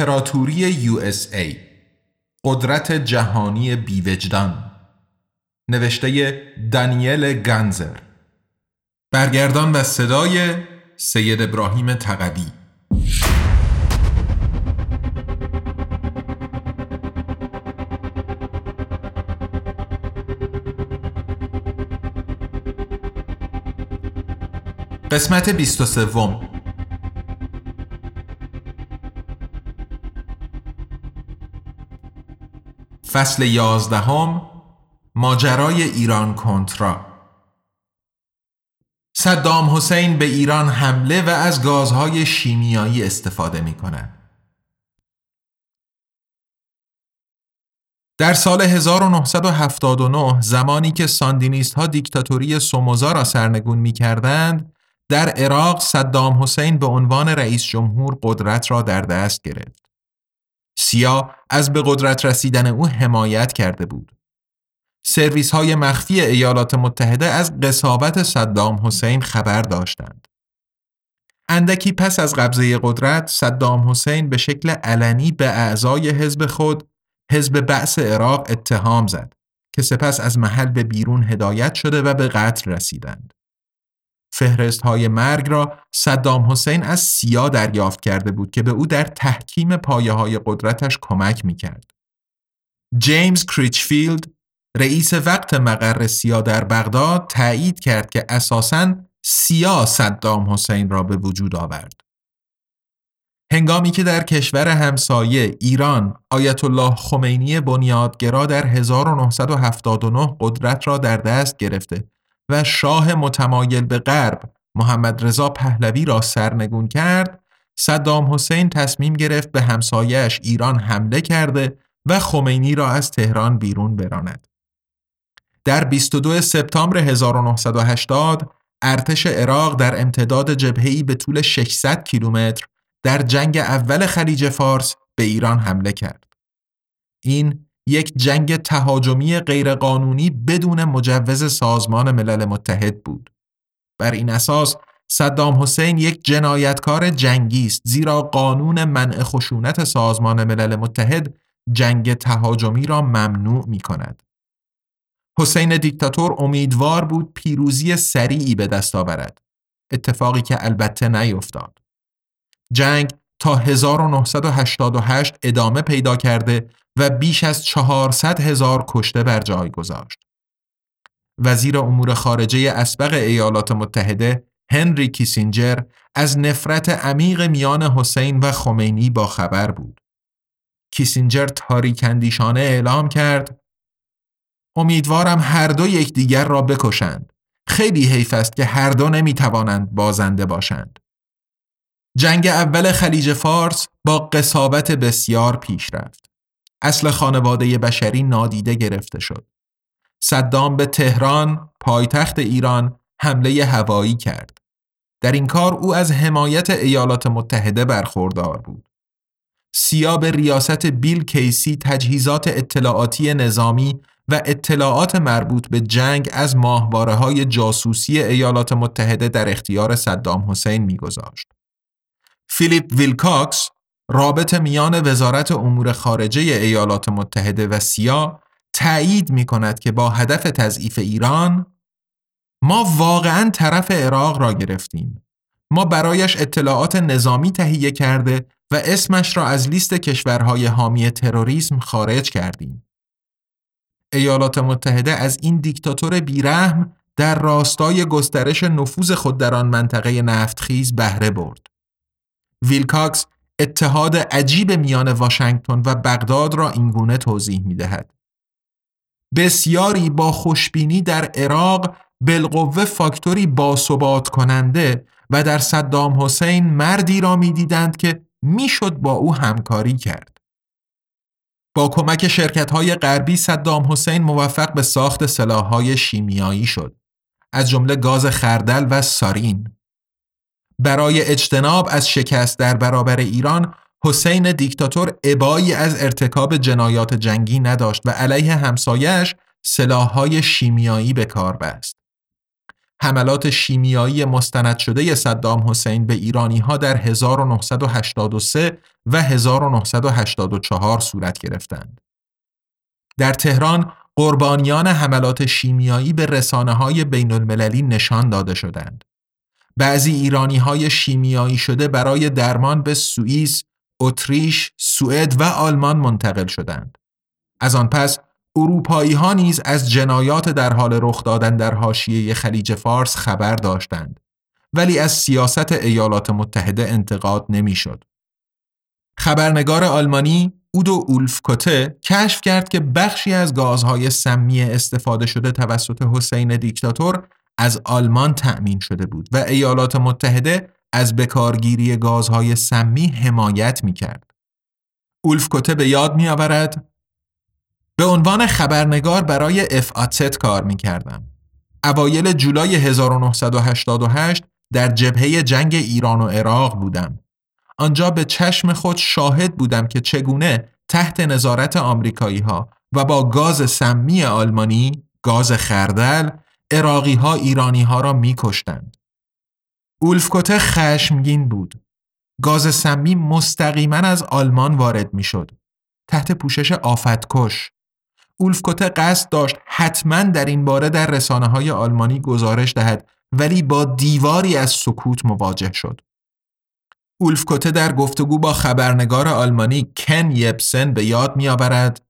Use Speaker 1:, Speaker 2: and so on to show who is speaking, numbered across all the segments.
Speaker 1: امپراتوری USA قدرت جهانی بیوجدان. نوشته دانیل گنزر برگردان و صدای سید ابراهیم تقوی. قسمت 23 فصل یازدهم ماجرای ایران کنترا صدام حسین به ایران حمله و از گازهای شیمیایی استفاده می کند. در سال 1979 زمانی که ساندینیست ها دیکتاتوری سوموزا را سرنگون می کردند، در عراق صدام حسین به عنوان رئیس جمهور قدرت را در دست گرفت. سیا از به قدرت رسیدن او حمایت کرده بود. سرویس های مخفی ایالات متحده از قصابت صدام حسین خبر داشتند. اندکی پس از قبضه قدرت صدام حسین به شکل علنی به اعضای حزب خود حزب بعث عراق اتهام زد که سپس از محل به بیرون هدایت شده و به قتل رسیدند. فهرست های مرگ را صدام حسین از سیا دریافت کرده بود که به او در تحکیم پایه های قدرتش کمک می کرد. جیمز کریچفیلد رئیس وقت مقر سیا در بغداد تایید کرد که اساساً سیا صدام حسین را به وجود آورد. هنگامی که در کشور همسایه ایران آیت الله خمینی بنیادگرا در 1979 قدرت را در دست گرفته و شاه متمایل به غرب محمد رضا پهلوی را سرنگون کرد صدام حسین تصمیم گرفت به همسایش ایران حمله کرده و خمینی را از تهران بیرون براند. در 22 سپتامبر 1980 ارتش عراق در امتداد جبهه‌ای به طول 600 کیلومتر در جنگ اول خلیج فارس به ایران حمله کرد. این یک جنگ تهاجمی غیرقانونی بدون مجوز سازمان ملل متحد بود. بر این اساس صدام حسین یک جنایتکار جنگی است زیرا قانون منع خشونت سازمان ملل متحد جنگ تهاجمی را ممنوع می کند. حسین دیکتاتور امیدوار بود پیروزی سریعی به دست آورد. اتفاقی که البته نیفتاد. جنگ تا 1988 ادامه پیدا کرده و بیش از 400 هزار کشته بر جای گذاشت. وزیر امور خارجه اسبق ایالات متحده هنری کیسینجر از نفرت عمیق میان حسین و خمینی با خبر بود. کیسینجر تاریکندیشانه اعلام کرد امیدوارم هر دو یکدیگر را بکشند. خیلی حیف است که هر دو نمی‌توانند بازنده باشند. جنگ اول خلیج فارس با قصابت بسیار پیش رفت. اصل خانواده بشری نادیده گرفته شد. صدام به تهران، پایتخت ایران، حمله هوایی کرد. در این کار او از حمایت ایالات متحده برخوردار بود. سیا به ریاست بیل کیسی تجهیزات اطلاعاتی نظامی و اطلاعات مربوط به جنگ از ماهواره های جاسوسی ایالات متحده در اختیار صدام حسین میگذاشت. فیلیپ ویلکاکس رابط میان وزارت امور خارجه ایالات متحده و سیا تأیید می کند که با هدف تضعیف ایران ما واقعا طرف عراق را گرفتیم. ما برایش اطلاعات نظامی تهیه کرده و اسمش را از لیست کشورهای حامی تروریسم خارج کردیم. ایالات متحده از این دیکتاتور بیرحم در راستای گسترش نفوذ خود در آن منطقه نفتخیز بهره برد. ویلکاکس اتحاد عجیب میان واشنگتن و بغداد را اینگونه توضیح می دهد. بسیاری با خوشبینی در عراق بالقوه فاکتوری باثبات کننده و در صدام حسین مردی را می‌دیدند که می‌شد با او همکاری کرد. با کمک شرکت های غربی صدام حسین موفق به ساخت سلاحهای شیمیایی شد. از جمله گاز خردل و سارین. برای اجتناب از شکست در برابر ایران حسین دیکتاتور ابایی از ارتکاب جنایات جنگی نداشت و علیه همسایش سلاحهای شیمیایی به کار بست. حملات شیمیایی مستند شده صدام حسین به ایرانی ها در 1983 و 1984 صورت گرفتند. در تهران قربانیان حملات شیمیایی به رسانه های بین المللی نشان داده شدند. بعضی ایرانی های شیمیایی شده برای درمان به سوئیس، اتریش، سوئد و آلمان منتقل شدند. از آن پس اروپایی ها نیز از جنایات در حال رخ دادن در حاشیه خلیج فارس خبر داشتند ولی از سیاست ایالات متحده انتقاد نمی‌شد. خبرنگار آلمانی اودو اولفکوته کشف کرد که بخشی از گازهای سمی استفاده شده توسط حسین دیکتاتور از آلمان تأمین شده بود و ایالات متحده از بکارگیری گازهای سمی حمایت می کرد. اولفکوته به یاد می آورد به عنوان خبرنگار برای افاتت کار می کردم. اوایل جولای 1988 در جبهه جنگ ایران و عراق بودم. آنجا به چشم خود شاهد بودم که چگونه تحت نظارت آمریکایی ها و با گاز سمی آلمانی، گاز خردل، عراقی ها ایرانی ها را می کشتند. اولفکوته خشمگین بود. گاز سمی مستقیما از آلمان وارد می شد. تحت پوشش آفتکش. اولفکوته قصد داشت حتما در این باره در رسانه های آلمانی گزارش دهد ولی با دیواری از سکوت مواجه شد. اولفکوته در گفتگو با خبرنگار آلمانی کن یبسن به یاد می آورد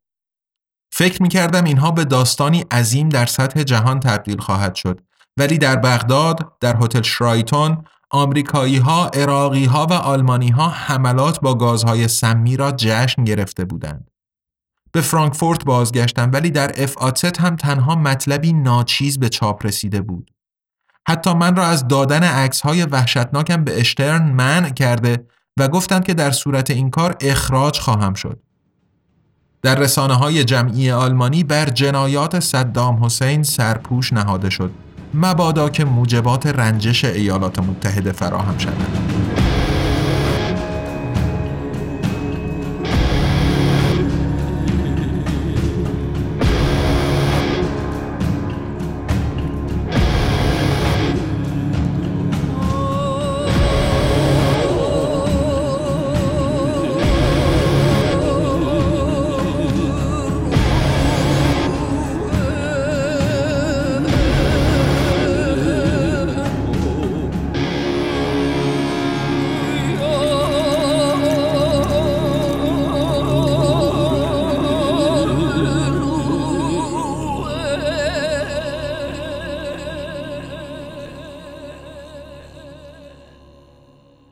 Speaker 1: فکر می کردم اینها به داستانی عظیم در سطح جهان تبدیل خواهد شد ولی در بغداد در هتل شرایتون آمریکایی ها، اراقی ها و آلمانی ها حملات با گازهای سمی را جشن گرفته بودند. به فرانکفورت بازگشتم ولی در افاتت هم تنها مطلبی ناچیز به چاپ رسیده بود. حتی من را از دادن عکس های وحشتناکم به اشترن منع کرده و گفتند که در صورت این کار اخراج خواهم شد. در رسانه های جمعی آلمانی بر جنایات صدام حسین سرپوش نهاده شد مبادا که موجبات رنجش ایالات متحده فراهم شود.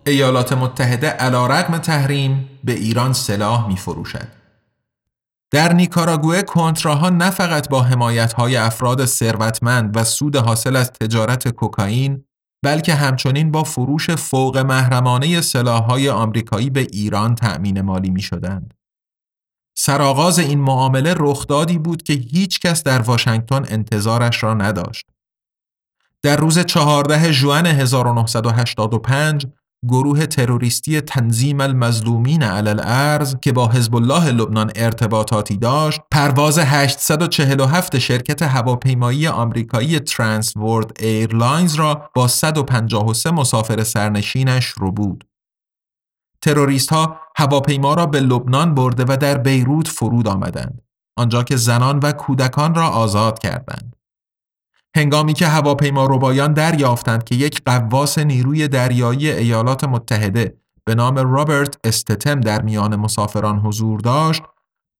Speaker 1: ایالات متحده علا رقم تحریم به ایران سلاح می فروشد. در نیکاراگوه کنتراها نه فقط با حمایت های افراد ثروتمند و سود حاصل از تجارت کوکائین بلکه همچنین با فروش فوق محرمانه های آمریکایی به ایران تأمین مالی می شدند. سرآغاز این معامله رخدادی بود که هیچ کس در واشنگتن انتظارش را نداشت. در روز 14 ژوئن 1985 گروه تروریستی تنظیم المظلومین علی الارض که با حزب الله لبنان ارتباطاتی داشت پرواز 847 شرکت هواپیمایی آمریکایی ترانس ورلد ایرلاینز را با 153 مسافر سرنشینش ربود. تروریست ها هواپیما را به لبنان برده و در بیروت فرود آمدند آنجا که زنان و کودکان را آزاد کردند. هنگامی که هواپیما ربایان دریافتند که یک قواس نیروی دریایی ایالات متحده به نام رابرت استتم در میان مسافران حضور داشت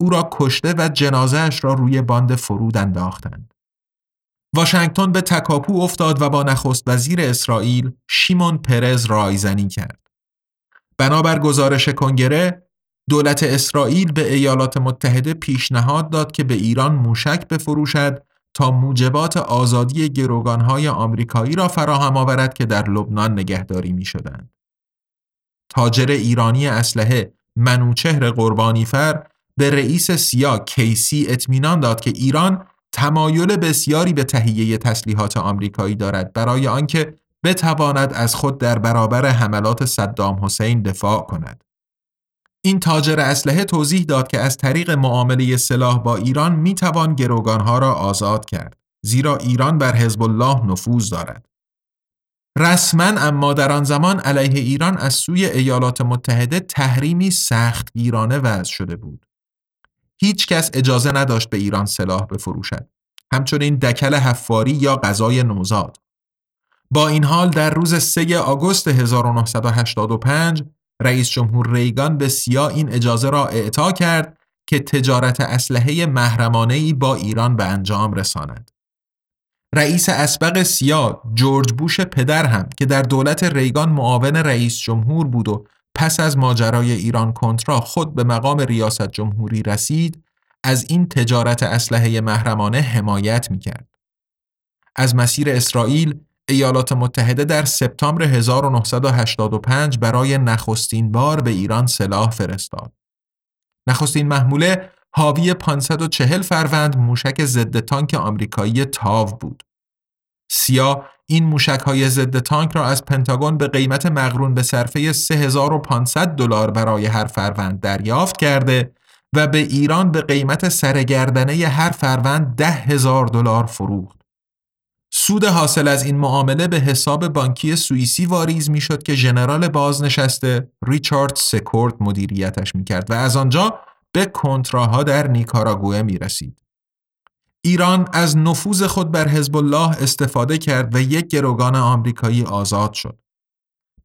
Speaker 1: او را کشته و جنازهش را روی باند فرود انداختند. واشنگتن به تکاپو افتاد و با نخست وزیر اسرائیل شیمون پرز رایزنی کرد. بنابر گزارش کنگره دولت اسرائیل به ایالات متحده پیشنهاد داد که به ایران موشک بفروشد تا موجبات آزادی گروگانهای آمریکایی را فراهم آورد که در لبنان نگهداری می شدند. تاجر ایرانی اسلحه منوچهر قربانیفر به رئیس سیا کیسی اطمینان داد که ایران تمایل بسیاری به تهیه تسلیحات آمریکایی دارد برای آنکه بتواند از خود در برابر حملات صدام حسین دفاع کند. این تاجر اسلحه توضیح داد که از طریق معامله سلاح با ایران می توان گروگانها را آزاد کرد زیرا ایران بر حزب الله نفوذ دارد. رسما اما در آن زمان علیه ایران از سوی ایالات متحده تحریمی سخت گیرانه وضع شده بود. هیچ کس اجازه نداشت به ایران سلاح بفروشد. همچنین دکل حفاری یا غذای نوزاد. با این حال در روز 3 آگوست 1985 رئیس جمهور ریگان به سیا این اجازه را اعطا کرد که تجارت اسلحه محرمانه با ایران به انجام رساند. رئیس اسبق سیا جورج بوش پدر هم که در دولت ریگان معاون رئیس جمهور بود و پس از ماجرای ایران کنترا خود به مقام ریاست جمهوری رسید از این تجارت اسلحه محرمانه حمایت می کرد. از مسیر اسرائیل ایالات متحده در سپتامبر 1985 برای نخستین بار به ایران سلاح فرستاد. نخستین محموله حاوی 540 فروند موشک ضد تانک آمریکایی تاو بود. سیا این موشک های ضد تانک را از پنتاگون به قیمت مقرون به صرفه 3500 دلار برای هر فروند دریافت کرده و به ایران به قیمت سرگردنه هر فروند ده هزار دلار فروخت. سود حاصل از این معامله به حساب بانکی سوئیسی واریز می‌شد که ژنرال بازنشسته ریچارد سکورت مدیریتش می‌کرد و از آنجا به کنتراها در نیکاراگوه می رسید. ایران از نفوذ خود بر حزب الله استفاده کرد و یک گروگان آمریکایی آزاد شد.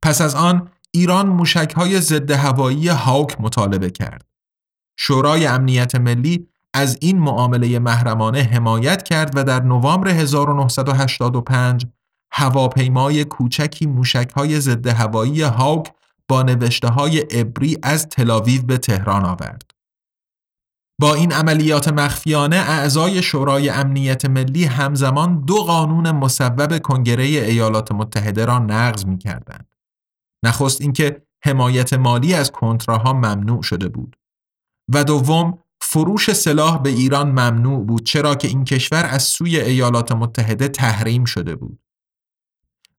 Speaker 1: پس از آن ایران موشک های ضد هوایی هاوک مطالبه کرد. شورای امنیت ملی از این معامله محرمانه حمایت کرد و در نوامبر 1985 هواپیمای کوچکی موشک های ضد هوایی هاوک با نوشته های ابری از تلاویو به تهران آورد. با این عملیات مخفیانه اعضای شورای امنیت ملی همزمان دو قانون مصوب کنگره ایالات متحده را نقض می کردند. نخست اینکه حمایت مالی از کنتراها ممنوع شده بود و دوم فروش سلاح به ایران ممنوع بود چرا که این کشور از سوی ایالات متحده تحریم شده بود.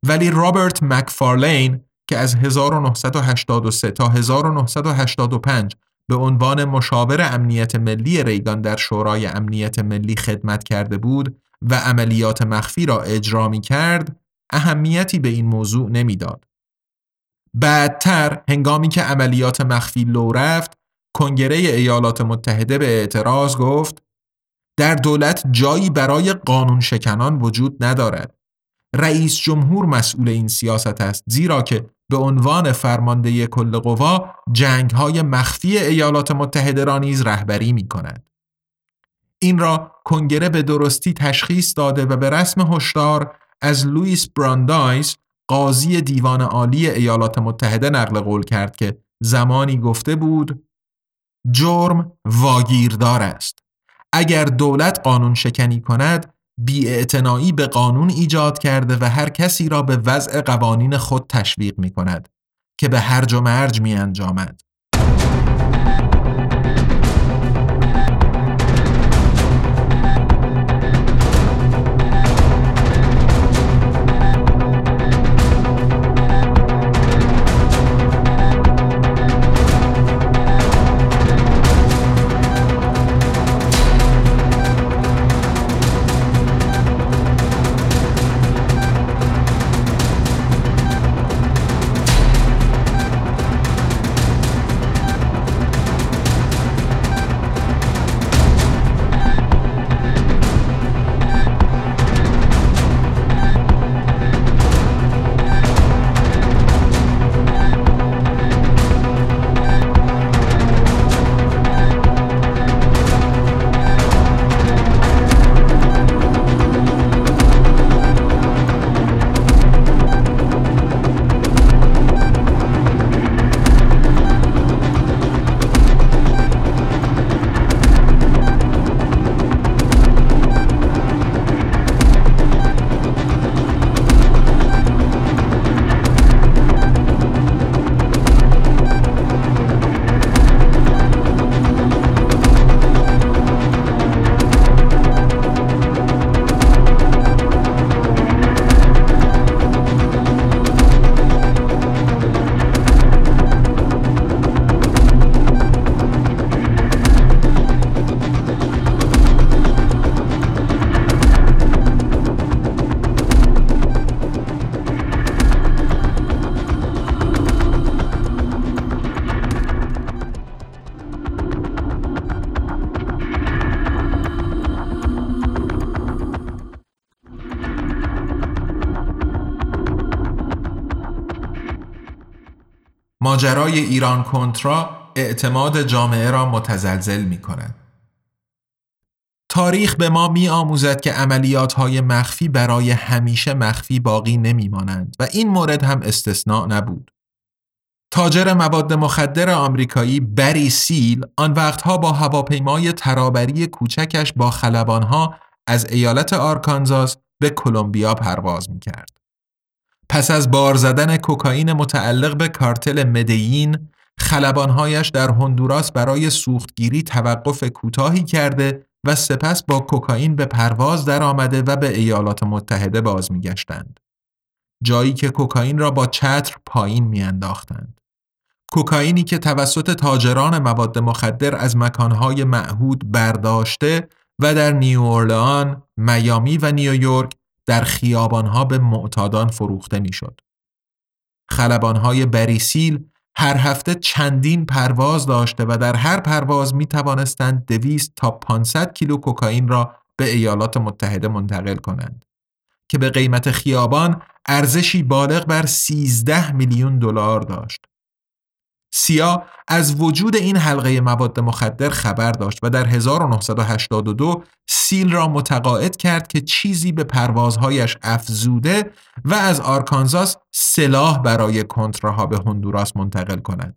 Speaker 1: ولی رابرت مکفارلین که از 1983 تا 1985 به عنوان مشاور امنیت ملی ریگان در شورای امنیت ملی خدمت کرده بود و عملیات مخفی را اجرا می کرد اهمیتی به این موضوع نمی‌داد. بعدتر هنگامی که عملیات مخفی لو رفت کنگره ایالات متحده به اعتراض گفت در دولت جایی برای قانون شکنان وجود ندارد. رئیس جمهور مسئول این سیاست است زیرا که به عنوان فرمانده کل قوا جنگ های مخفی ایالات متحده را نیز رهبری می کند. این را کنگره به درستی تشخیص داده و به رسم هشدار از لوئیس براندایس قاضی دیوان عالی ایالات متحده نقل قول کرد که زمانی گفته بود جرم واگیردار است اگر دولت قانون شکنی کند بیاعتنایی به قانون ایجاد کرده و هر کسی را به وضع قوانین خود تشویق می کند که به هرج و مرج می انجامد. ماجرای ایران کنترا اعتماد جامعه را متزلزل می کند. تاریخ به ما می آموزد که عملیات های مخفی برای همیشه مخفی باقی نمی مانند و این مورد هم استثناء نبود. تاجر مواد مخدر آمریکایی بری سیل آن وقتها با هواپیمای ترابری کوچکش با خلبانها از ایالت آرکانزاس به کلمبیا پرواز می کرد. پس از بار زدن کوکائین متعلق به کارتل مدیین خلبانهایش در هندوراس برای سوختگیری توقف کوتاهی کرده و سپس با کوکائین به پرواز درآمده و به ایالات متحده باز میگشتند. جایی که کوکائین را با چتر پایین میانداختند. کوکائینی که توسط تاجران مواد مخدر از مکانهای معهود برداشته و در نیو میامی و نیویورک در خیابانها به معتادان فروخته می‌شد. خلبانهای بریسیل هر هفته چندین پرواز داشته و در هر پرواز می توانستند 200 تا 500 کیلو کوکائین را به ایالات متحده منتقل کنند که به قیمت خیابان ارزشی بالغ بر 13 میلیون دلار داشت. سیا از وجود این حلقه مواد مخدر خبر داشت و در 1982 سیل را متقاعد کرد که چیزی به پروازهایش افزوده و از آرکانزاس سلاح برای کنتراها به هندوراس منتقل کند.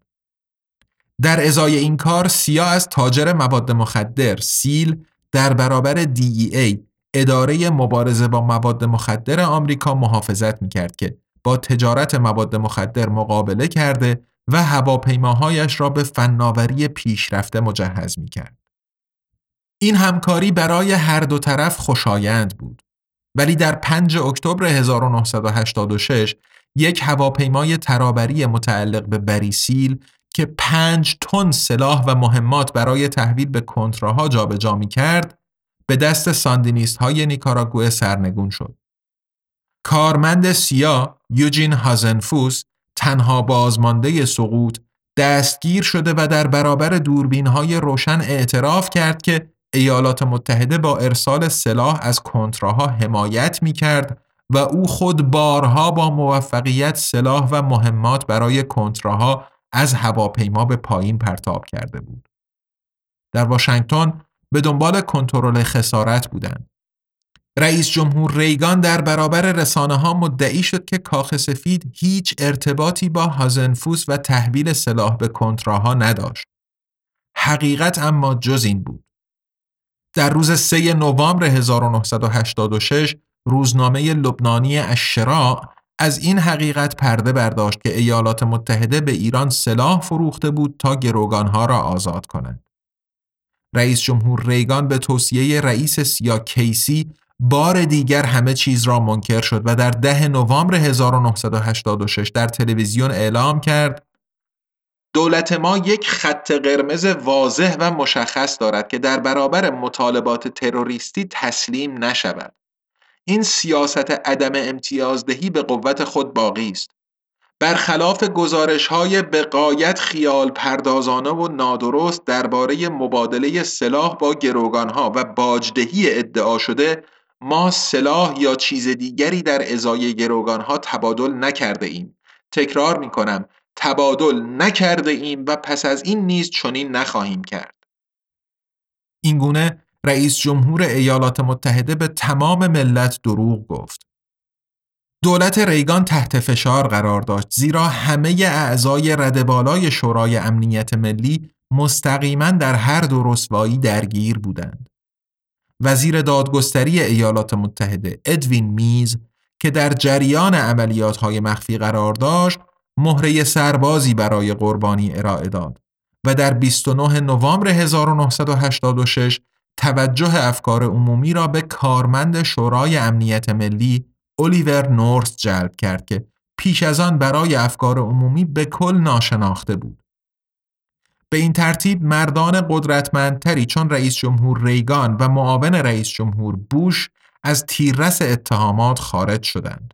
Speaker 1: در ازای این کار سیا از تاجر مواد مخدر سیل در برابر DEA اداره مبارزه با مواد مخدر آمریکا محافظت می کرد که با تجارت مواد مخدر مقابله کرده و هواپیماهایش را به فناوری پیشرفته مجهز می کرد. این همکاری برای هر دو طرف خوشایند بود. ولی در 5 اکتبر 1986 یک هواپیمای ترابری متعلق به بریسیل که 5 تن سلاح و مهمات برای تحویل به کنتراها جابجا می کرد به دست ساندینیست های نیکاراگوه سرنگون شد. کارمند سیا یوجین هازنفوس تنها بازمانده سقوط دستگیر شده و در برابر دوربین های روشن اعتراف کرد که ایالات متحده با ارسال سلاح از کنتراها حمایت می کرد و او خود بارها با موفقیت سلاح و مهمات برای کنتراها از هواپیما به پایین پرتاب کرده بود. در واشنگتن به دنبال کنترل خسارت بودند. رئیس جمهور ریگان در برابر رسانه ها مدعی شد که کاخ سفید هیچ ارتباطی با هازنفوس و تحویل سلاح به کنتراها نداشت. حقیقت اما جز این بود. در روز 3 نوامبر 1986 روزنامه لبنانی اشراع از این حقیقت پرده برداشت که ایالات متحده به ایران سلاح فروخته بود تا گروگانها را آزاد کنند. رئیس جمهور ریگان به توصیه رئیس سیا کیسی بار دیگر همه چیز را منکر شد و در ده نوامبر 1986 در تلویزیون اعلام کرد دولت ما یک خط قرمز واضح و مشخص دارد که در برابر مطالبات تروریستی تسلیم نشود. این سیاست عدم امتیازدهی به قوت خود باقی است. برخلاف گزارش های بقایت خیال پردازانه و نادرست درباره مبادله سلاح با گروگان ها و باجدهی ادعا شده ما سلاح یا چیز دیگری در ازای گروگان ها تبادل نکرده ایم. تکرار می کنم تبادل نکرده ایم و پس از این نیز چنین نخواهیم کرد. اینگونه رئیس جمهور ایالات متحده به تمام ملت دروغ گفت. دولت ریگان تحت فشار قرار داشت زیرا همه اعضای ردبالای شورای امنیت ملی مستقیما در هر دو رسوایی درگیر بودند. وزیر دادگستری ایالات متحده ادوین میز که در جریان عملیات های مخفی قرار داشت مهره سربازی برای قربانی ارائه داد و در 29 نوامبر 1986 توجه افکار عمومی را به کارمند شورای امنیت ملی الیور نورس جلب کرد که پیش از آن برای افکار عمومی به کل ناشناخته بود. به این ترتیب مردان قدرتمندتری چون رئیس جمهور ریگان و معاون رئیس جمهور بوش از تیررس اتهامات خارج شدند.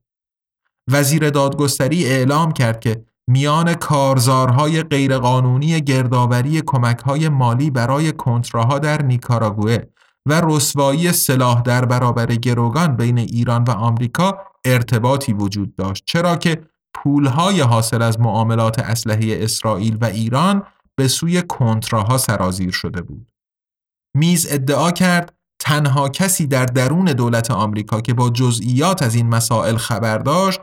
Speaker 1: وزیر دادگستری اعلام کرد که میان کارزارهای غیرقانونی گردآوری کمکهای مالی برای کنتراها در نیکاراگوه و رسوایی سلاح در برابر گروگان بین ایران و آمریکا ارتباطی وجود داشت چرا که پولهای حاصل از معاملات اسلحه اسرائیل و ایران به سوی کنتراها سرازیر شده بود. میز ادعا کرد تنها کسی در درون دولت آمریکا که با جزئیات از این مسائل خبر داشت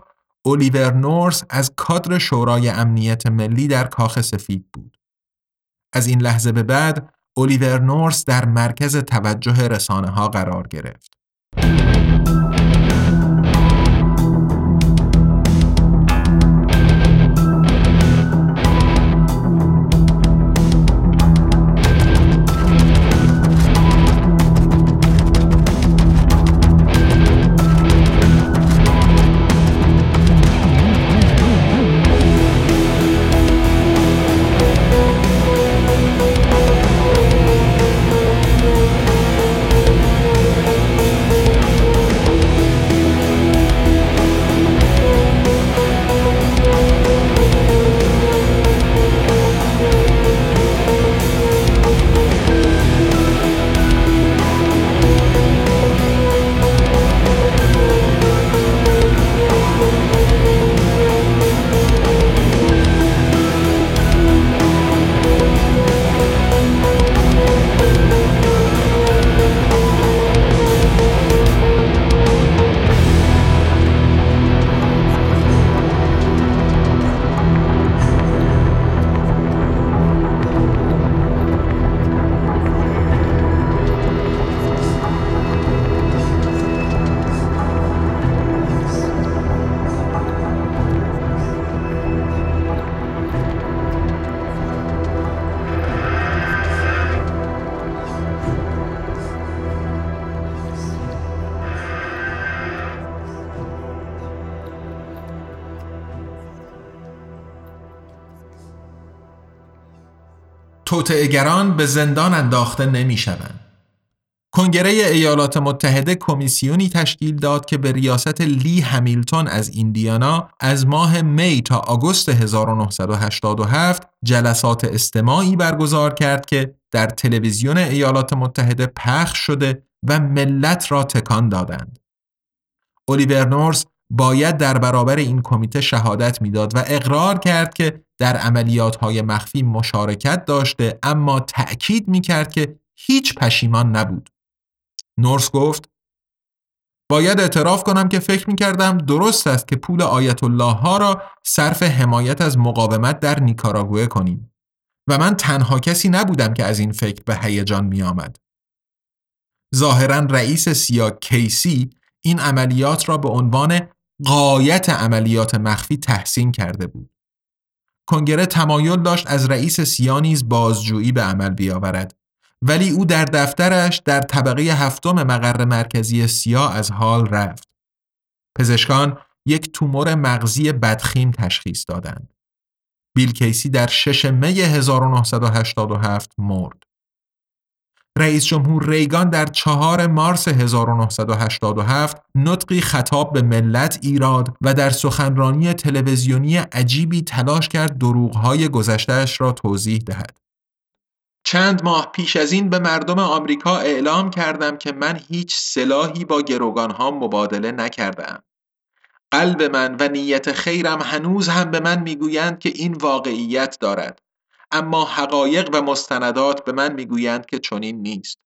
Speaker 1: الیور نورس از کادر شورای امنیت ملی در کاخ سفید بود. از این لحظه به بعد الیور نورس در مرکز توجه رسانه ها قرار گرفت. توطعهگران به زندان انداخته نمی شوند. کنگره ایالات متحده کمیسیونی تشکیل داد که به ریاست لی همیلتون از ایندیانا از ماه می تا آگوست 1987 جلسات استماعی برگزار کرد که در تلویزیون ایالات متحده پخش شده و ملت را تکان دادند. الیور نورس باید در برابر این کمیته شهادت می‌داد و اقرار کرد که در عملیات های مخفی مشارکت داشته اما تأکید می کرد که هیچ پشیمان نبود. نورس گفت باید اعتراف کنم که فکر می کردم درست است که پول آیت الله ها را صرف حمایت از مقاومت در نیکاراگوه کنیم و من تنها کسی نبودم که از این فکر به هیجان می آمد. ظاهرا رئیس سیا کیسی این عملیات را به عنوان قایت عملیات مخفی تحسین کرده بود. کنگره تمایل داشت از رئیس سیانیز بازجویی به عمل بیاورد ولی او در دفترش در طبقه هفتم مقر مرکزی سیا از حال رفت. پزشکان یک تومور مغزی بدخیم تشخیص دادند. بیل کیسی در 6 می 1987 مرد. رئیس جمهور ریگان در چهار مارس 1987 نطقی خطاب به ملت ایراد و در سخنرانی تلویزیونی عجیبی تلاش کرد دروغهای گذشتهش را توضیح دهد. چند ماه پیش از این به مردم آمریکا اعلام کردم که من هیچ سلاحی با گروگانها مبادله نکردم. قلب من و نیت خیرم هنوز هم به من می‌گویند که این واقعیت دارد. اما حقایق و مستندات به من می‌گویند که چنین نیست.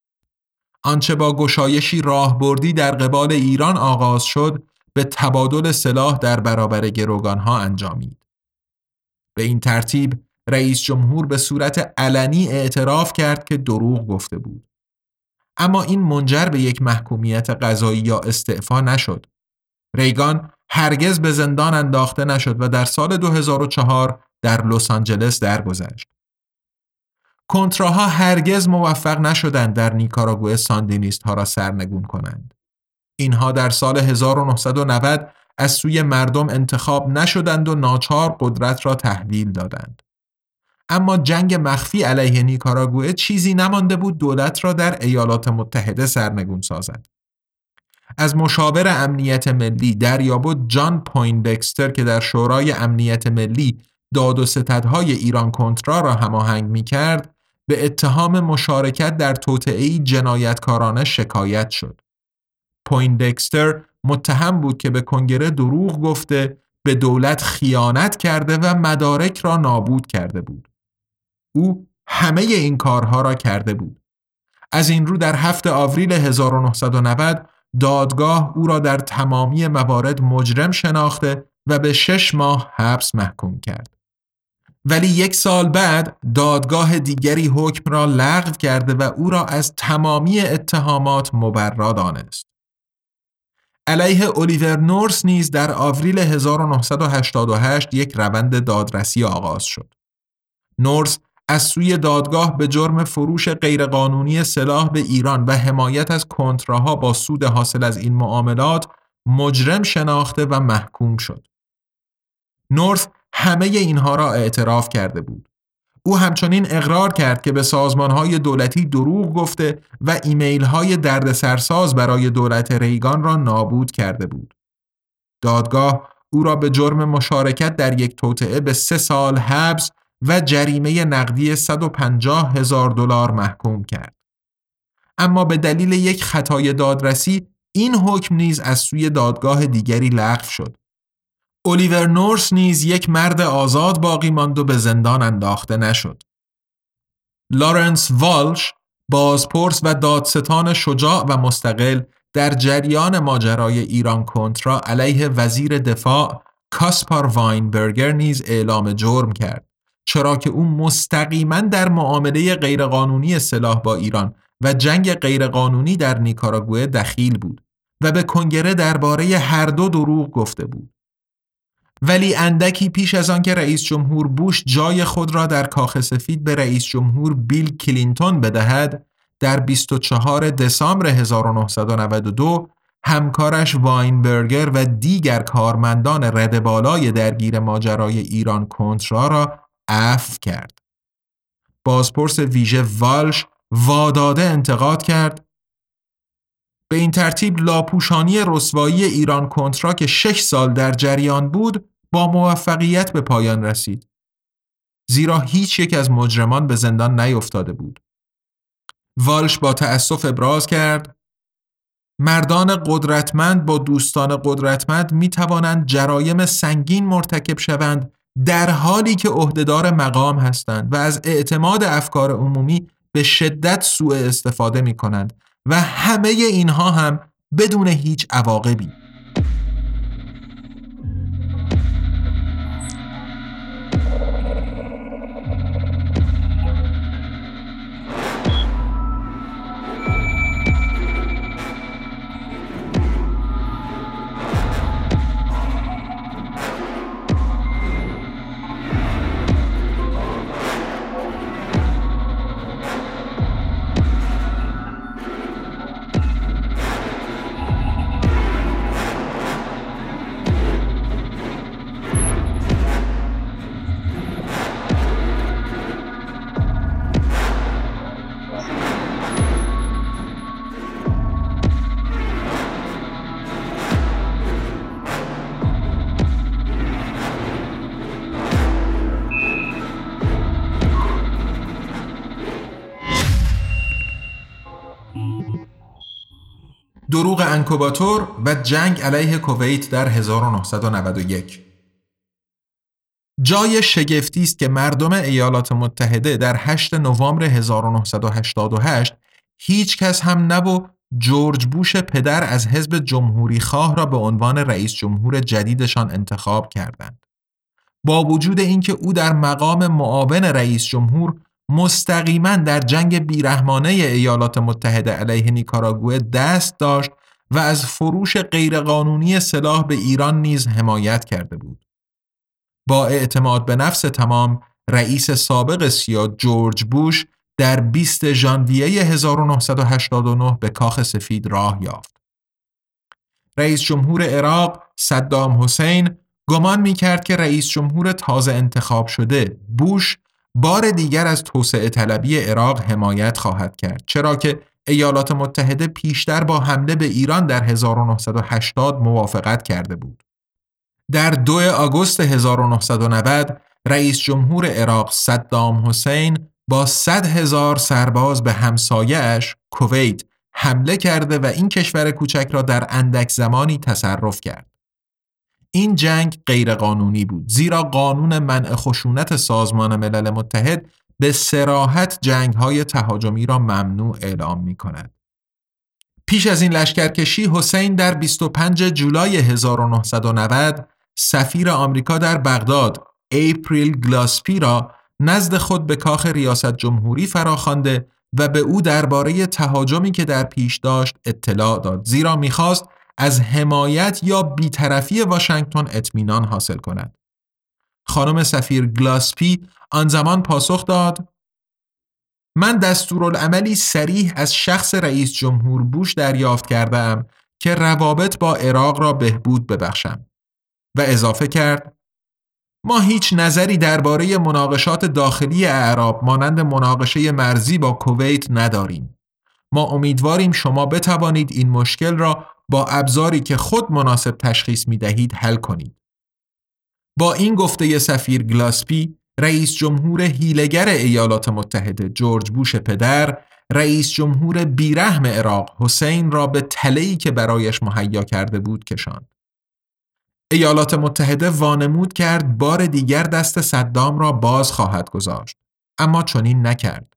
Speaker 1: آنچه با گشایشی راهبردی در قبال ایران آغاز شد به تبادل سلاح در برابر گروگانها انجامید. به این ترتیب رئیس جمهور به صورت علنی اعتراف کرد که دروغ گفته بود. اما این منجر به یک محکومیت قضایی یا استعفا نشد. ریگان هرگز به زندان انداخته نشد و در سال 2004 در لس آنجلس درگذشت. کنتراها هرگز موفق نشدند در نیکاراگوه ساندینیست ها را سرنگون کنند. اینها در سال 1990 از سوی مردم انتخاب نشدند و ناچار قدرت را تحویل دادند. اما جنگ مخفی علیه نیکاراگوه چیزی نمانده بود دولت را در ایالات متحده سرنگون سازد. از مشاور امنیت ملی دریابد جان پویندکستر که در شورای امنیت ملی داد و ستدهای ایران کنترا را هماهنگ می کرد به اتهام مشارکت در توطعه جنایتکارانه شکایت شد. پویندکستر متهم بود که به کنگره دروغ گفته به دولت خیانت کرده و مدارک را نابود کرده بود. او همه این کارها را کرده بود. از این رو در هفته آوریل 1990 دادگاه او را در تمامی موارد مجرم شناخته و به شش ماه حبس محکوم کرد. ولی یک سال بعد دادگاه دیگری حکم را لغو کرده و او را از تمامی اتهامات مبرا دانست. علیه الیور نورس نیز در آوریل 1988 یک روند دادرسی آغاز شد. نورس از سوی دادگاه به جرم فروش غیرقانونی سلاح به ایران و حمایت از کنتراها با سود حاصل از این معاملات مجرم شناخته و محکوم شد. نورس همه اینها را اعتراف کرده بود. او همچنین اقرار کرد که به سازمانهای دولتی دروغ گفته و ایمیل های درد سرساز برای دولت ریگان را نابود کرده بود. دادگاه او را به جرم مشارکت در یک توطعه به سه سال حبس و جریمه نقدی 150 هزار دلار محکوم کرد. اما به دلیل یک خطای دادرسی این حکم نیز از سوی دادگاه دیگری لغو شد. الیور نورس نیز یک مرد آزاد باقی ماند و به زندان انداخته نشد. لارنس والش بازپرس و دادستان شجاع و مستقل در جریان ماجرای ایران کنترا علیه وزیر دفاع کاسپار واینبرگر نیز اعلام جرم کرد چرا که او مستقیما در معامله غیرقانونی سلاح با ایران و جنگ غیرقانونی در نیکاراگوئه دخیل بود و به کنگره درباره هر دو دروغ گفته بود. ولی اندکی پیش از آنکه رئیس جمهور بوش جای خود را در کاخ سفید به رئیس جمهور بیل کلینتون بدهد در 24 دسامبر 1992 همکارش واینبرگر و دیگر کارمندان رد بالای درگیر ماجرای ایران کنترا را عفو کرد. بازپرس ویژه والش واداده انتقاد کرد به این ترتیب لاپوشانی رسوایی ایران کنترا که شش سال در جریان بود با موفقیت به پایان رسید. زیرا هیچ یک از مجرمان به زندان نیفتاده بود. والش با تأسف ابراز کرد مردان قدرتمند با دوستان قدرتمند می توانند جرایم سنگین مرتکب شوند در حالی که عهدهدار مقام هستند و از اعتماد افکار عمومی به شدت سوء استفاده می کنند و همه اینها هم بدون هیچ عواقبی دروغ انکوباتور و جنگ علیه کویت در 1991 جای شگفتی است که مردم ایالات متحده در 8 نوامبر 1988 هیچ کس هم نبو جورج بوش پدر از حزب جمهوری خواه را به عنوان رئیس جمهور جدیدشان انتخاب کردند. با وجود اینکه او در مقام معاون رئیس جمهور مستقیما در جنگ بیرحمانه ایالات متحده علیه نیکاراگوه دست داشت و از فروش غیرقانونی سلاح به ایران نیز حمایت کرده بود. با اعتماد به نفس تمام رئیس سابق سیا جورج بوش در 20 ژانویه 1989 به کاخ سفید راه یافت. رئیس جمهور عراق صدام حسین گمان می کرد که رئیس جمهور تازه انتخاب شده بوش بار دیگر از توسعه طلبی عراق حمایت خواهد کرد چرا که ایالات متحده پیشتر با حمله به ایران در 1980 موافقت کرده بود. در 2 آگوست 1990 رئیس جمهور عراق صدام حسین با 100 هزار سرباز به همسایهش کویت حمله کرده و این کشور کوچک را در اندک زمانی تصرف کرد. این جنگ غیرقانونی بود زیرا قانون منع خشونت سازمان ملل متحد به سراحت جنگ های تهاجمی را ممنوع اعلام می کند. پیش از این لشکرکشی حسین در 25 جولای 1990 سفیر آمریکا در بغداد اپریل گلاسپی را نزد خود به کاخ ریاست جمهوری فراخوانده و به او درباره تهاجمی که در پیش داشت اطلاع داد زیرا می‌خواست از حمایت یا بیطرفی واشنگتن اطمینان حاصل کند. خانم سفیر گلاسپی آن زمان پاسخ داد من دستورالعملی سریح از شخص رئیس جمهور بوش دریافت کردم که روابط با عراق را بهبود ببخشم و اضافه کرد ما هیچ نظری درباره مناقشات داخلی اعراب مانند مناقشه مرزی با کویت نداریم. ما امیدواریم شما بتوانید این مشکل را با ابزاری که خود مناسب تشخیص می دهید حل کنید. با این گفته سفیر گلاسپی رئیس جمهور هیلگر ایالات متحده جورج بوش پدر رئیس جمهور بیرحم عراق حسین را به تلهی که برایش مهیا کرده بود کشاند. ایالات متحده وانمود کرد بار دیگر دست صدام را باز خواهد گذاشت اما چنین نکرد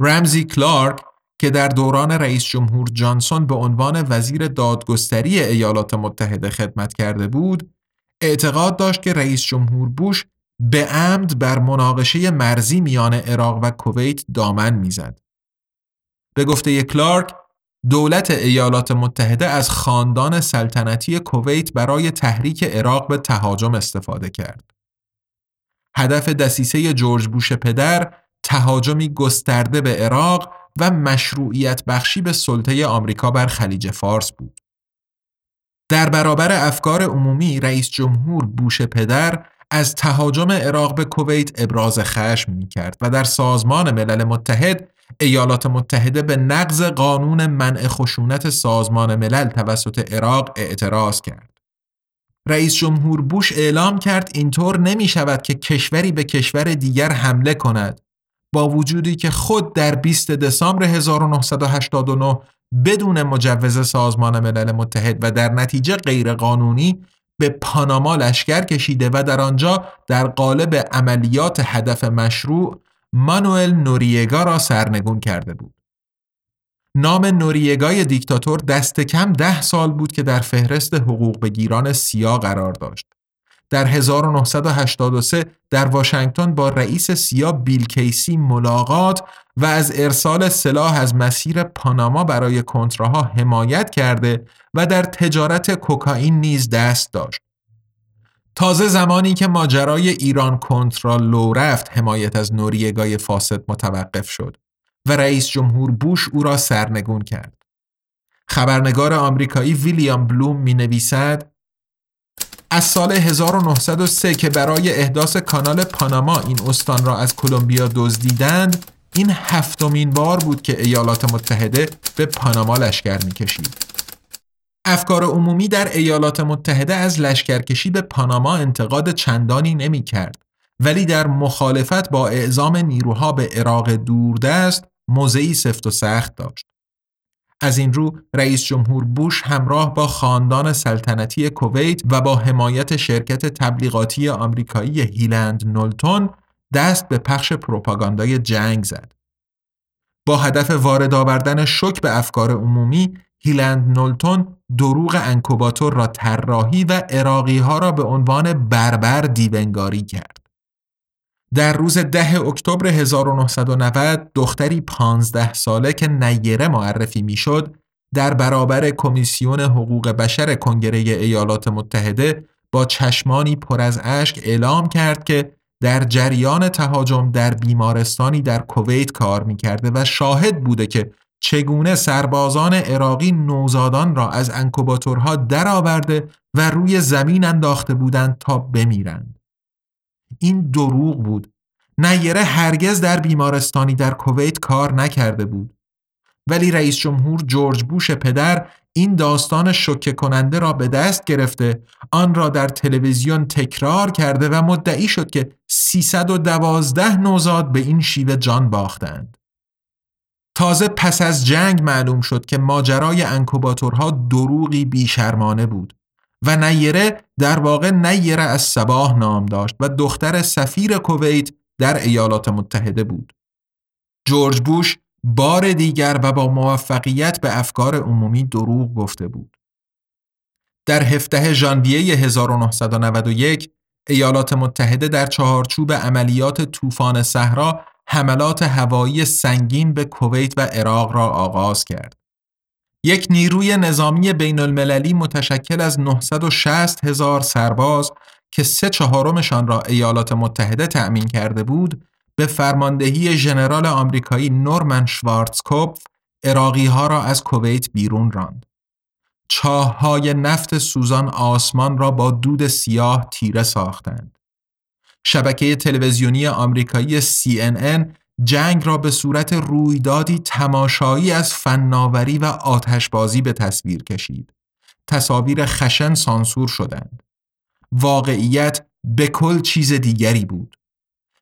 Speaker 1: رمزی کلارک که در دوران رئیس جمهور جانسون به عنوان وزیر دادگستری ایالات متحده خدمت کرده بود اعتقاد داشت که رئیس جمهور بوش به عمد بر مناقشه مرزی میان عراق و کویت دامن می‌زد. به گفته کلارک دولت ایالات متحده از خاندان سلطنتی کویت برای تحریک عراق به تهاجم استفاده کرد. هدف دسیسه جورج بوش پدر تهاجمی گسترده به عراق و مشروعیت بخشی به سلطه آمریکا بر خلیج فارس بود. در برابر افکار عمومی رئیس جمهور بوش پدر از تهاجم عراق به کویت ابراز خشم می کرد و در سازمان ملل متحد ایالات متحده به نقض قانون منع خشونت سازمان ملل توسط عراق اعتراض کرد. رئیس جمهور بوش اعلام کرد اینطور نمی شود که کشوری به کشور دیگر حمله کند با وجودی که خود در 20 دسامبر 1989 بدون مجوز سازمان ملل متحد و در نتیجه غیرقانونی به پاناما لشکر کشیده و در آنجا در قالب عملیات هدف مشروع مانوئل نوریگا را سرنگون کرده بود. نام نوریگای دیکتاتور دست کم ده سال بود که در فهرست حقوق بگیران سیا قرار داشت. در 1983 در واشنگتن با رئیس سیا بیل کیسی ملاقات و از ارسال سلاح از مسیر پاناما برای کنتراها حمایت کرده و در تجارت کوکائین نیز دست داشت. تازه زمانی که ماجرای ایران کنترا لو رفت حمایت از نوریگای فاسد متوقف شد و رئیس جمهور بوش او را سرنگون کرد. خبرنگار آمریکایی ویلیام بلوم می نویسد از سال 1903 که برای احداث کانال پاناما این استان را از کلمبیا دزدیدند این هفتمین بار بود که ایالات متحده به پاناما لشکر می‌کشید. افکار عمومی در ایالات متحده از لشکرکشی به پاناما انتقاد چندانی نمی کرد ولی در مخالفت با اعزام نیروها به عراق دوردست موضعی سفت و سخت داشت. از این رو رئیس جمهور بوش همراه با خاندان سلطنتی کویت و با حمایت شرکت تبلیغاتی آمریکایی هیلند نولتون دست به پخش پروپاگاندای جنگ زد. با هدف وارد آوردن شک به افکار عمومی هیلند نولتون دروغ انکوباتور را طراحی و اراقی ها را به عنوان بربر دیونگاری کرد. در روز ده اکتبر 1990 دختری 15 ساله که نیره معرفی می‌شد در برابر کمیسیون حقوق بشر کنگره ایالات متحده با چشمانی پر از اشک اعلام کرد که در جریان تهاجم در بیمارستانی در کویت کار می‌کرده و شاهد بوده که چگونه سربازان عراقی نوزادان را از انکوباتورها درآورده و روی زمین انداخته بودند تا بمیرند. این دروغ بود. نیره هرگز در بیمارستانی در کویت کار نکرده بود. ولی رئیس جمهور جورج بوش پدر این داستان شوکه کننده را به دست گرفته آن را در تلویزیون تکرار کرده و مدعی شد که 312 نوزاد به این شیوه جان باختند. تازه پس از جنگ معلوم شد که ماجرای انکوباتورها دروغی بیشرمانه بود و نیره در واقع نیره از سباه نام داشت و دختر سفیر کویت در ایالات متحده بود. جورج بوش بار دیگر و با موفقیت به افکار عمومی دروغ گفته بود. در هفته ژانویه 1991 ایالات متحده در چهارچوب عملیات طوفان صحرا حملات هوایی سنگین به کویت و عراق را آغاز کرد. یک نیروی نظامی بین المللی متشکل از 960 هزار سرباز که سه چهارمشان را ایالات متحده تأمین کرده بود به فرماندهی ژنرال آمریکایی نورمن شوارتزکوپف اراقی ها را از کویت بیرون راند. چاه های نفت سوزان آسمان را با دود سیاه تیره ساختند. شبکه تلویزیونی آمریکایی CNN جنگ را به صورت رویدادی تماشایی از فناوری و آتشبازی به تصویر کشید. تصاویر خشن سانسور شدند. واقعیت به کل چیز دیگری بود.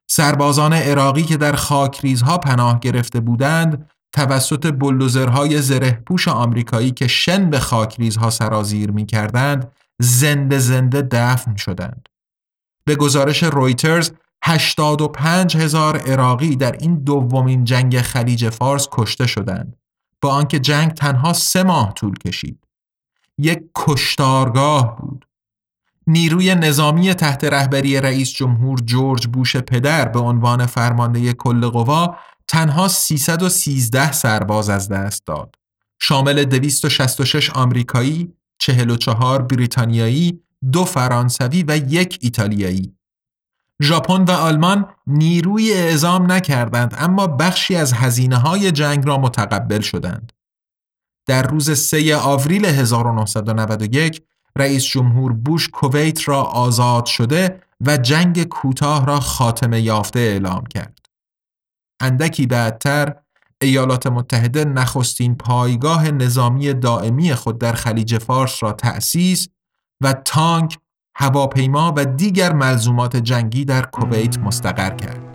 Speaker 1: سربازان عراقی که در خاکریزها پناه گرفته بودند توسط بلوزرهای زرهپوش آمریکایی که شن به خاکریزها سرازیر می کردند زنده زنده دفن شدند. به گزارش رویترز 85 هزار عراقی در این دومین جنگ خلیج فارس کشته شدند با آنکه جنگ تنها سه ماه طول کشید. یک کشتارگاه بود. نیروی نظامی تحت رهبری رئیس جمهور جورج بوش پدر به عنوان فرمانده کل قوا تنها 313 سرباز از دست داد. شامل 266 آمریکایی، 44 بریتانیایی، دو فرانسوی و یک ایتالیایی. ژاپن و آلمان نیروی اعزام نکردند اما بخشی از هزینه های جنگ را متقبل شدند. در روز 3 آوریل 1991 رئیس جمهور بوش کویت را آزاد شده و جنگ کوتاه را خاتمه یافته اعلام کرد. اندکی بعدتر ایالات متحده نخستین پایگاه نظامی دائمی خود در خلیج فارس را تأسیس و تانک، هواپیما و دیگر ملزومات جنگی در کویت مستقر کرد.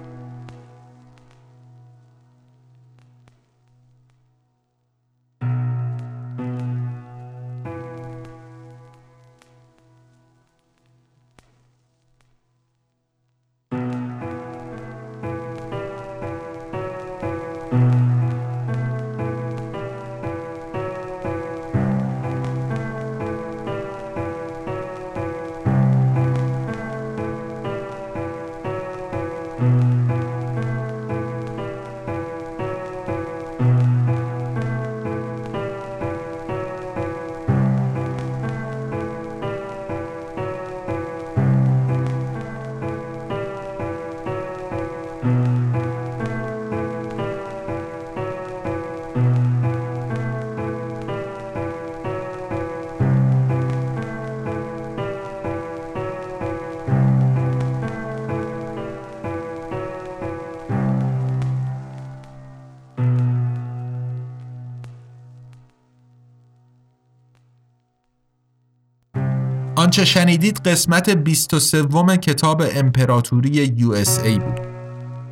Speaker 1: آنچه شنیدید قسمت 23 کتاب امپراتوری USA بود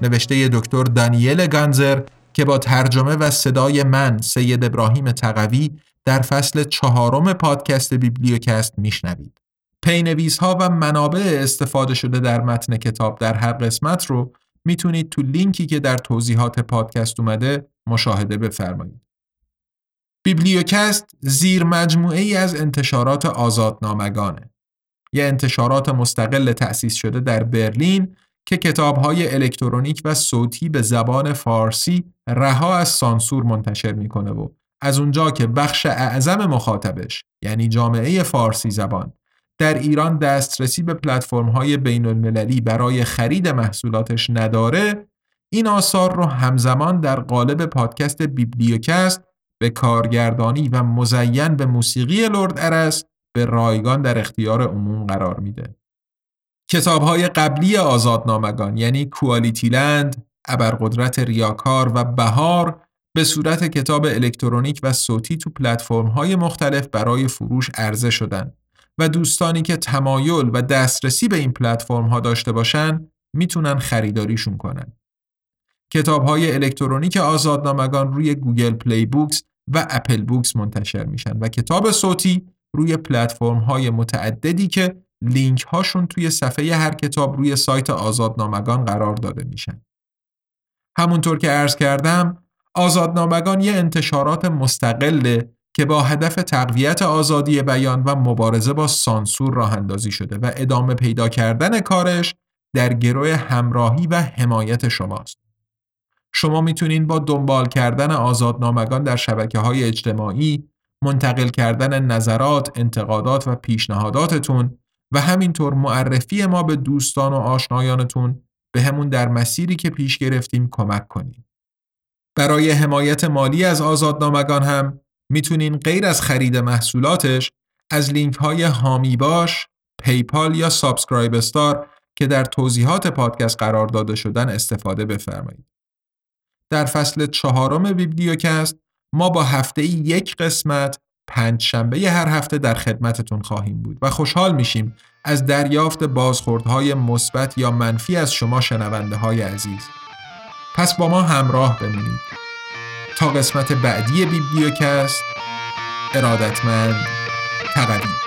Speaker 1: نوشته دکتر دانیل گانسر که با ترجمه و صدای من سید ابراهیم تقوی در فصل چهارم پادکست بیبلیوکست میشنوید. پی‌نویس ها و منابع استفاده شده در متن کتاب در هر قسمت رو می‌تونید تو لینکی که در توضیحات پادکست اومده مشاهده بفرمایید. بیبلیوکست زیر مجموعه ای از انتشارات آزادنامگانه. یه انتشارات مستقل تأسیس شده در برلین که کتابهای الکترونیک و صوتی به زبان فارسی رها از سانسور منتشر می‌کنه و از اونجا که بخش اعظم مخاطبش یعنی جامعه فارسی زبان در ایران دسترسی به پلتفرم‌های بین المللی برای خرید محصولاتش نداره این آثار رو همزمان در قالب پادکست بیبلیوکست به کارگردانی و مزین به موسیقی لرد ارس به رایگان در اختیار عموم قرار میده. کتاب های قبلی آزادنامگان یعنی کوالیتی لند، ابرقدرت ریاکار و بهار به صورت کتاب الکترونیک و صوتی تو پلتفرم های مختلف برای فروش عرضه شدن و دوستانی که تمایل و دسترسی به این پلتفرم ها داشته باشن می‌تونن خریداریشون کنن. کتاب های الکترونیک آزادنامگان روی گوگل پلی بوکس و اپل بوکس منتشر میشن و کتاب صوتی روی پلتفرم های متعددی که لینک هاشون توی صفحه هر کتاب روی سایت آزادنامگان قرار داده میشن. همونطور که عرض کردم آزادنامگان یه انتشارات مستقله که با هدف تقویت آزادی بیان و مبارزه با سانسور راه اندازی شده و ادامه پیدا کردن کارش در گروه همراهی و حمایت شماست. شما می‌تونین با دنبال کردن آزادنامگان در شبکه های اجتماعی، منتقل کردن نظرات، انتقادات و پیشنهاداتتون و همینطور معرفی ما به دوستان و آشنایانتون به همون در مسیری که پیش گرفتیم کمک کنید. برای حمایت مالی از آزادنامگان هم می‌تونین غیر از خرید محصولاتش از لینک های حامی باش، PayPal یا SubscribeStar که در توضیحات پادکست قرار داده شدن استفاده بفرمایید. در فصل چهارم بیبلیوکست ما با هفته یک قسمت پنج شنبه هر هفته در خدمتتون خواهیم بود و خوشحال میشیم از دریافت بازخوردهای مثبت یا منفی از شما شنونده های عزیز. پس با ما همراه بمونید. تا قسمت بعدی بیبلیوکست ارادتمند تقوی